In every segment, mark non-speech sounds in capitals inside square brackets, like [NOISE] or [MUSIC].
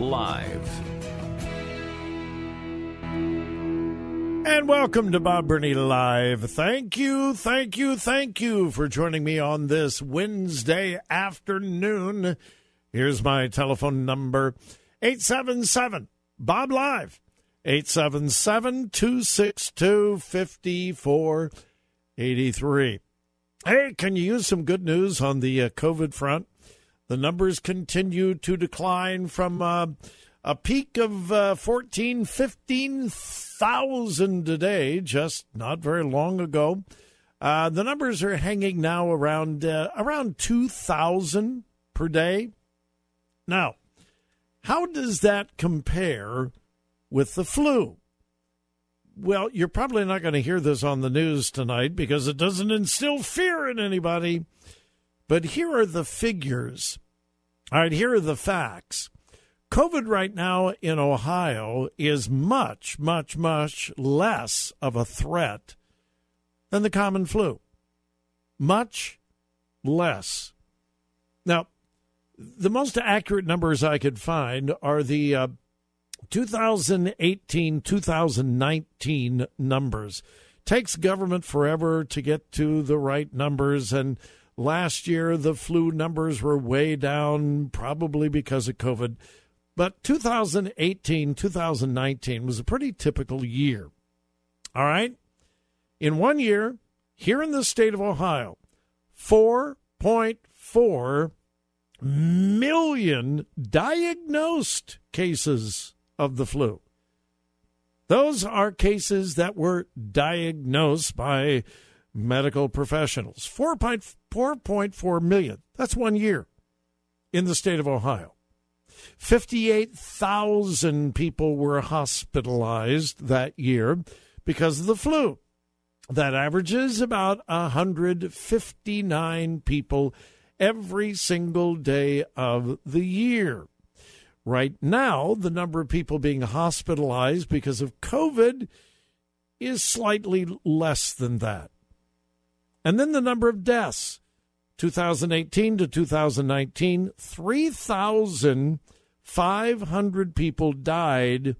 Live. And welcome to Bob Burney Live. Thank you, thank you, thank you for joining me on this Wednesday afternoon. Here's my telephone number 877 Bob Live. 877 262 5483. Hey, can you use some good news on the uh, COVID front? The numbers continue to decline from uh, a peak of uh, 14, 15,000 a day just not very long ago. Uh, the numbers are hanging now around uh, around 2,000 per day. Now, how does that compare with the flu? Well, you're probably not going to hear this on the news tonight because it doesn't instill fear in anybody. But here are the figures. All right, here are the facts. COVID right now in Ohio is much, much, much less of a threat than the common flu. Much less. Now, the most accurate numbers I could find are the uh, 2018 2019 numbers. Takes government forever to get to the right numbers and Last year, the flu numbers were way down, probably because of COVID. But 2018, 2019 was a pretty typical year. All right? In one year, here in the state of Ohio, 4.4 million diagnosed cases of the flu. Those are cases that were diagnosed by medical professionals. 4.4 million. That's one year in the state of Ohio. 58,000 people were hospitalized that year because of the flu. That averages about 159 people every single day of the year. Right now, the number of people being hospitalized because of COVID is slightly less than that. And then the number of deaths 2018 to 2019, 3,500 people died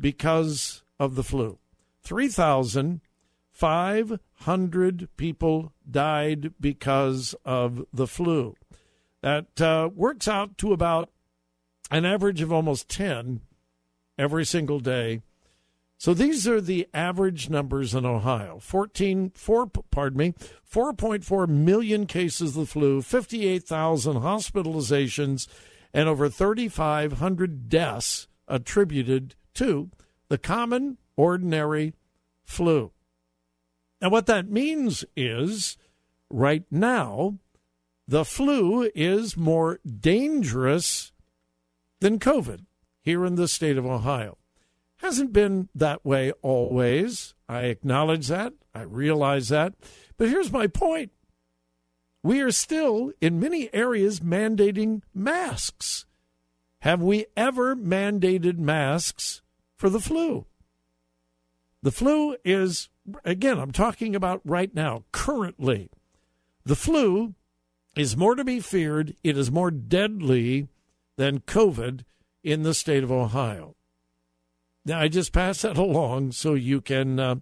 because of the flu. 3,500 people died because of the flu. That uh, works out to about an average of almost 10 every single day so these are the average numbers in Ohio. 14, 4, pardon me, 4.4 million cases of the flu, 58,000 hospitalizations, and over 3,500 deaths attributed to the common ordinary flu. And what that means is right now, the flu is more dangerous than COVID here in the state of Ohio. Hasn't been that way always. I acknowledge that. I realize that. But here's my point we are still, in many areas, mandating masks. Have we ever mandated masks for the flu? The flu is, again, I'm talking about right now, currently. The flu is more to be feared. It is more deadly than COVID in the state of Ohio. I just pass that [LAUGHS] along so you can uh,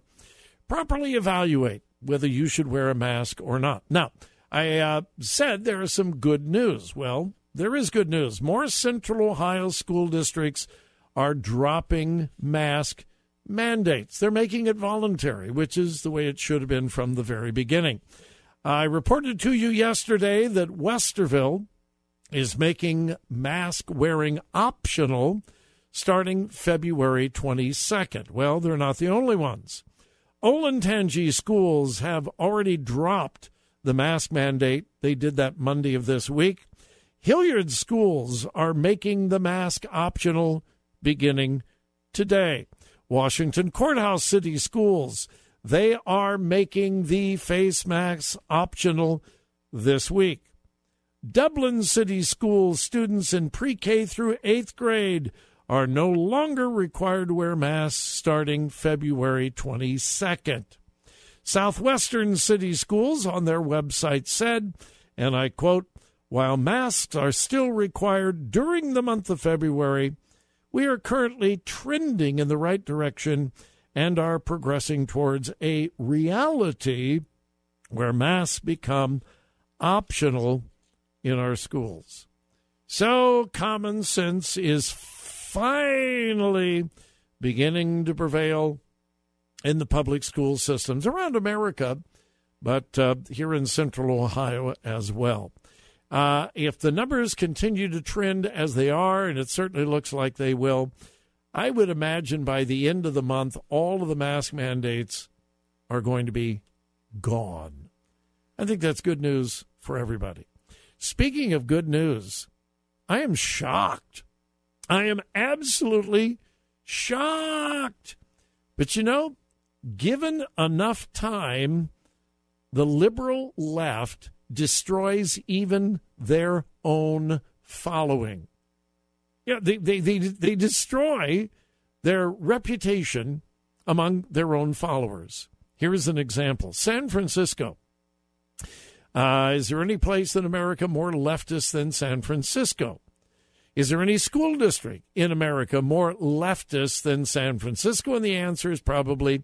properly evaluate whether you should wear a mask or not. Now, I uh, said there is some good news. Well, there is good news. More Central Ohio school districts are dropping mask mandates. They're making it voluntary, which is the way it should have been from the very beginning. I reported to you yesterday that Westerville is making mask wearing optional starting February 22nd. Well, they're not the only ones. Olentangy schools have already dropped the mask mandate. They did that Monday of this week. Hilliard schools are making the mask optional beginning today. Washington Court House City Schools, they are making the face mask optional this week. Dublin City Schools students in pre K through eighth grade are no longer required to wear masks starting February 22nd. Southwestern City Schools on their website said, and I quote, while masks are still required during the month of February, we are currently trending in the right direction and are progressing towards a reality where masks become optional in our schools. So common sense is finally beginning to prevail in the public school systems around America, but uh, here in central Ohio as well. Uh, if the numbers continue to trend as they are, and it certainly looks like they will, I would imagine by the end of the month, all of the mask mandates are going to be gone. I think that's good news for everybody. Speaking of good news, I am shocked. I am absolutely shocked. But you know, given enough time, the liberal left destroys even their own following. Yeah, they, they, they, they destroy their reputation among their own followers. Here is an example San Francisco. Uh, is there any place in America more leftist than San Francisco? Is there any school district in America more leftist than San Francisco? And the answer is probably,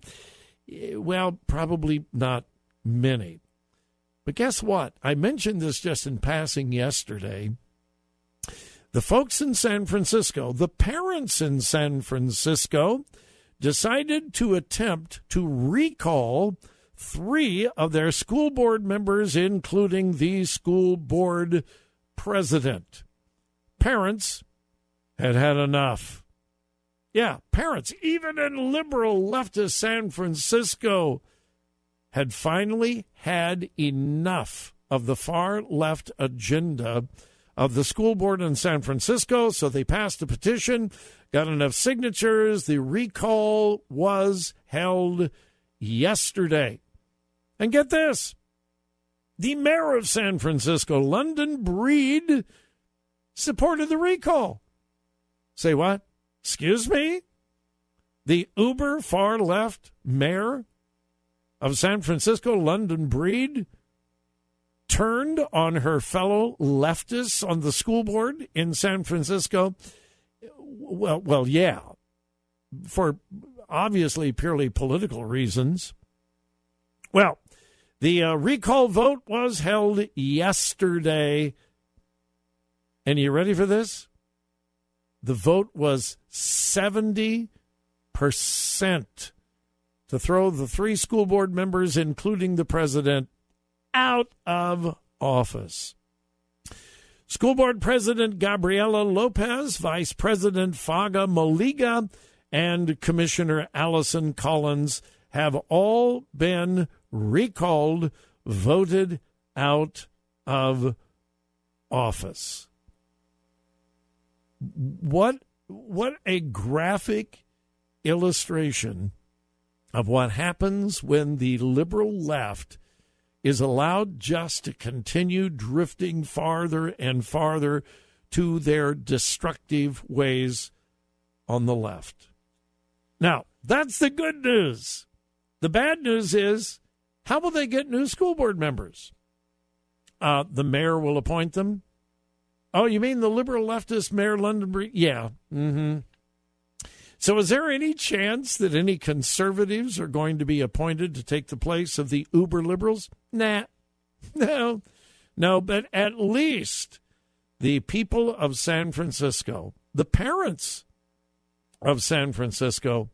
eh, well, probably not many. But guess what? I mentioned this just in passing yesterday. The folks in San Francisco, the parents in San Francisco, decided to attempt to recall three of their school board members, including the school board president. Parents had had enough. Yeah, parents, even in liberal leftist San Francisco, had finally had enough of the far left agenda of the school board in San Francisco. So they passed a petition, got enough signatures. The recall was held yesterday. And get this the mayor of San Francisco, London Breed, supported the recall. Say what? Excuse me? The uber far left mayor of San Francisco, London Breed, turned on her fellow leftists on the school board in San Francisco. Well, well, yeah, for obviously purely political reasons. Well, the uh, recall vote was held yesterday. And you ready for this? The vote was 70% to throw the three school board members, including the president, out of office. School Board President Gabriela Lopez, Vice President Faauuga Moliga, and Commissioner Allison Collins have all been recalled, voted out of office. What what a graphic illustration of what happens when the liberal left is allowed just to continue drifting farther and farther to their destructive ways on the left. Now, that's the good news. The bad news is how will they get new school board members? Uh, the mayor will appoint them. Oh, you mean the liberal leftist mayor London Yeah. Mm-hmm. So, is there any chance that any conservatives are going to be appointed to take the place of the uber liberals? Nah. [LAUGHS] No. No, but at least the people of San Francisco, the parents of San Francisco,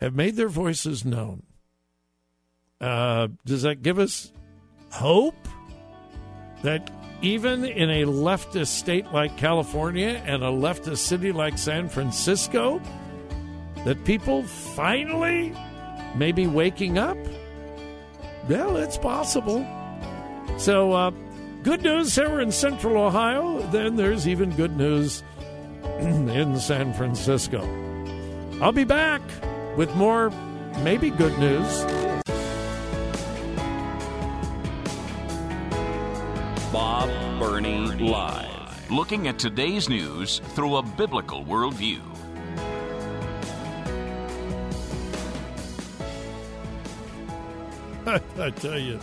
have made their voices known. Uh, does that give us hope that even in a leftist state like California and a leftist city like San Francisco, that people finally may be waking up? Well, it's possible. So, uh, good news here in central Ohio. Then there's even good news [CLEARS THROAT] in San Francisco. I'll be back with more, maybe good news. Live. Looking at today's news through a biblical worldview. [LAUGHS] I tell you,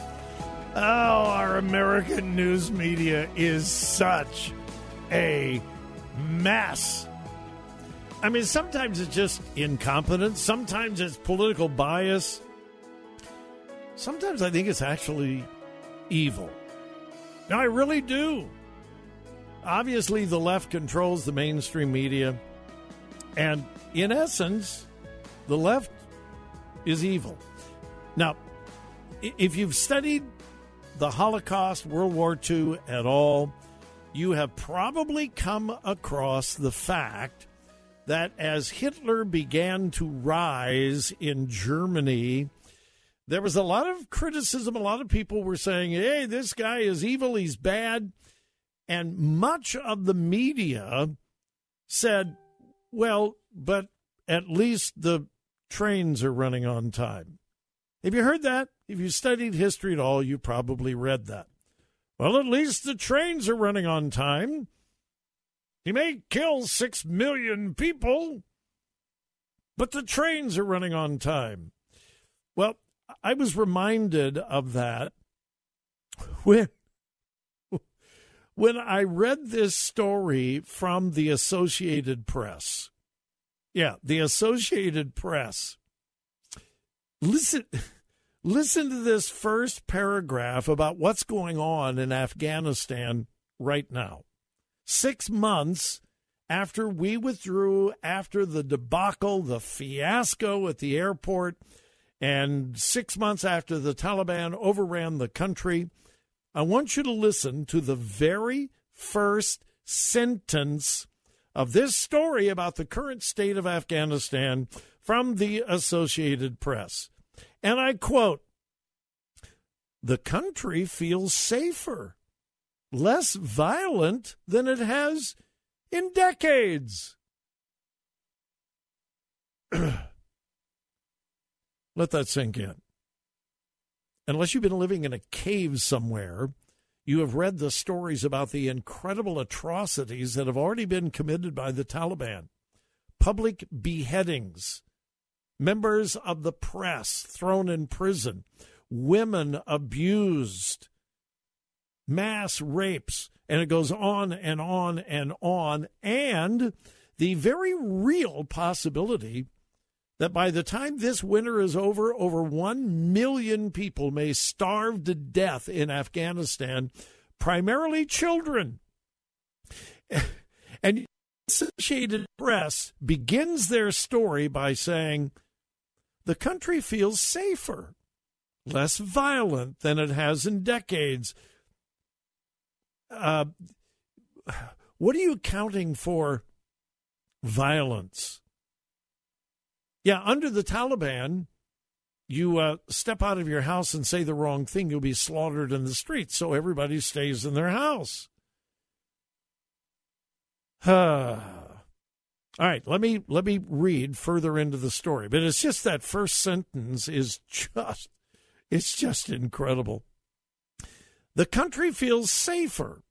oh, our American news media is such a mess. I mean, sometimes it's just incompetence, sometimes it's political bias, sometimes I think it's actually evil. Now, I really do. Obviously, the left controls the mainstream media, and in essence, the left is evil. Now, if you've studied the Holocaust, World War II at all, you have probably come across the fact that as Hitler began to rise in Germany, there was a lot of criticism. A lot of people were saying, hey, this guy is evil, he's bad. And much of the media said, well, but at least the trains are running on time. Have you heard that? If you studied history at all, you probably read that. Well, at least the trains are running on time. He may kill six million people, but the trains are running on time. Well, I was reminded of that [LAUGHS] when when I read this story from the Associated Press. Yeah, the Associated Press. Listen [LAUGHS] listen to this first paragraph about what's going on in Afghanistan right now. 6 months after we withdrew after the debacle, the fiasco at the airport, and six months after the Taliban overran the country, I want you to listen to the very first sentence of this story about the current state of Afghanistan from the Associated Press. And I quote The country feels safer, less violent than it has in decades. [CLEARS THROAT] Let that sink in. Unless you've been living in a cave somewhere, you have read the stories about the incredible atrocities that have already been committed by the Taliban public beheadings, members of the press thrown in prison, women abused, mass rapes, and it goes on and on and on. And the very real possibility that by the time this winter is over, over 1 million people may starve to death in Afghanistan, primarily children. [LAUGHS] And Associated Press begins their story by saying the country feels safer, less violent than it has in decades. Uh, [SIGHS] what are you accounting for violence? Yeah, under the Taliban, you uh, step out of your house and say the wrong thing, you'll be slaughtered in the streets. So everybody stays in their house. [SIGHS] All right, let me let me read further into the story, but it's just that first sentence is just it's just incredible. The country feels safer,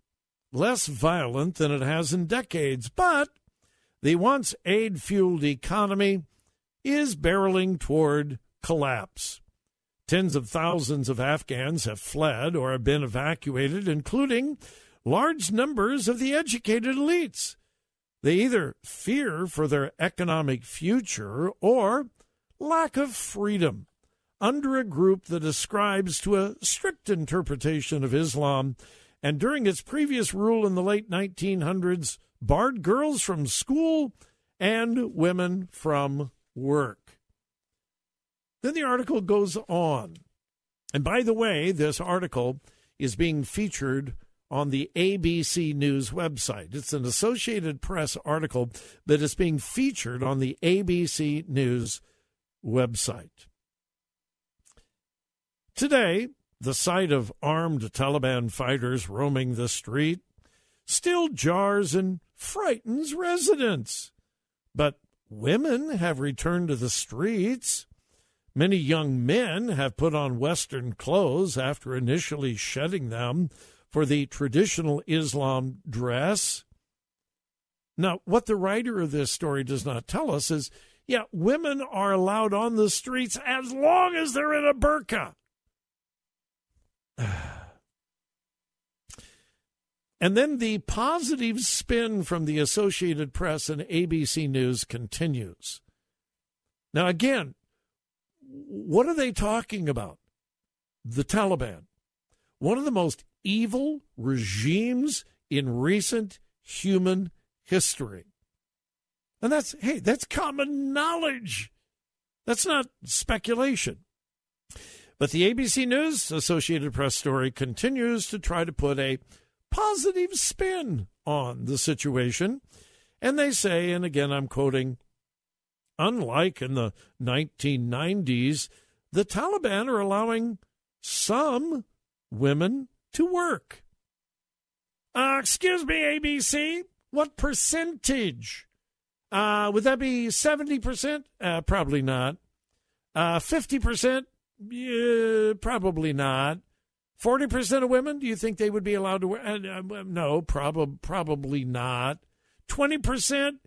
less violent than it has in decades, but the once aid fueled economy is barreling toward collapse. Tens of thousands of Afghans have fled or have been evacuated, including large numbers of the educated elites. They either fear for their economic future or lack of freedom under a group that ascribes to a strict interpretation of Islam and during its previous rule in the late 1900s barred girls from school and women from work. Then the article goes on. And by the way, this article is being featured on the ABC News website. It's an Associated Press article that is being featured on the ABC News website. Today, the sight of armed Taliban fighters roaming the street still jars and frightens residents. But women have returned to the streets. Many young men have put on Western clothes after initially shedding them for the traditional Islam dress. Now, what the writer of this story does not tell us is yeah, women are allowed on the streets as long as they're in a burqa. [SIGHS] [SIGHS] And then the positive spin from the Associated Press and ABC News continues. Now, again, what are they talking about? The Taliban, one of the most evil regimes in recent human history. And that's, hey, that's common knowledge. That's not speculation. But the ABC News Associated Press story continues to try to put a positive spin on the situation. And they say, and again, I'm quoting, unlike in the 1990s, the Taliban are allowing some women to work. Uh, excuse me, ABC, what percentage? Uh, would that be 70%? Uh, probably not. Uh, 50%? Yeah, probably not. Forty percent of women? Do you think they would be allowed to wear? Uh, uh, no, prob- probably not. Twenty percent?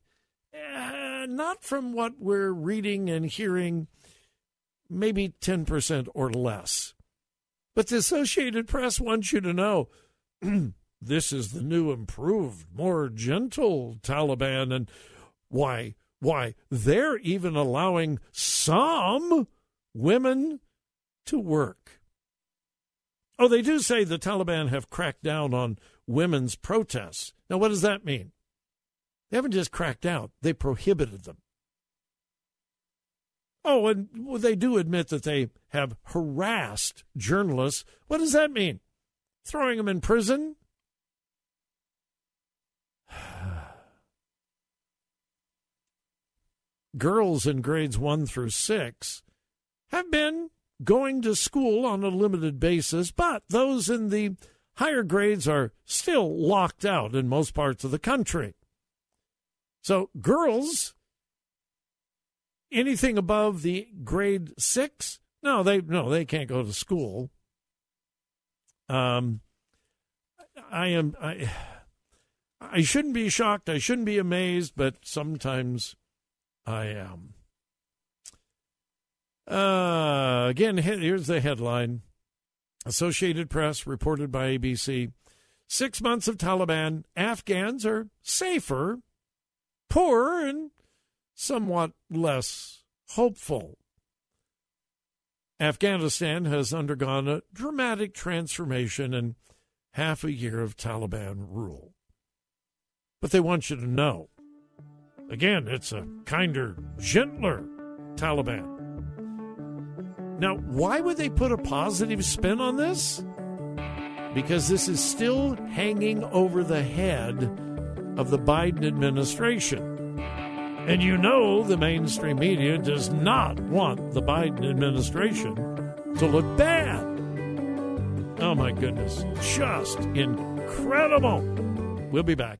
Uh, not from what we're reading and hearing. Maybe ten percent or less. But the Associated Press wants you to know [CLEARS THROAT] this is the new, improved, more gentle Taliban, and why? Why they're even allowing some women to work. Oh, they do say the Taliban have cracked down on women's protests. Now, what does that mean? They haven't just cracked out, they prohibited them. Oh, and they do admit that they have harassed journalists. What does that mean? Throwing them in prison? [SIGHS] Girls in grades one through six have been going to school on a limited basis, but those in the higher grades are still locked out in most parts of the country. So, girls, anything above the grade six, no, they no, they can't go to school. Um, I am I. I shouldn't be shocked. I shouldn't be amazed, but sometimes I am. Uh, again, here's the headline Associated Press reported by ABC. Six months of Taliban, Afghans are safer, poorer, and somewhat less hopeful. Afghanistan has undergone a dramatic transformation in half a year of Taliban rule. But they want you to know again, it's a kinder, gentler Taliban. Now, why would they put a positive spin on this? Because this is still hanging over the head of the Biden administration. And you know the mainstream media does not want the Biden administration to look bad. Oh my goodness. Just incredible. We'll be back.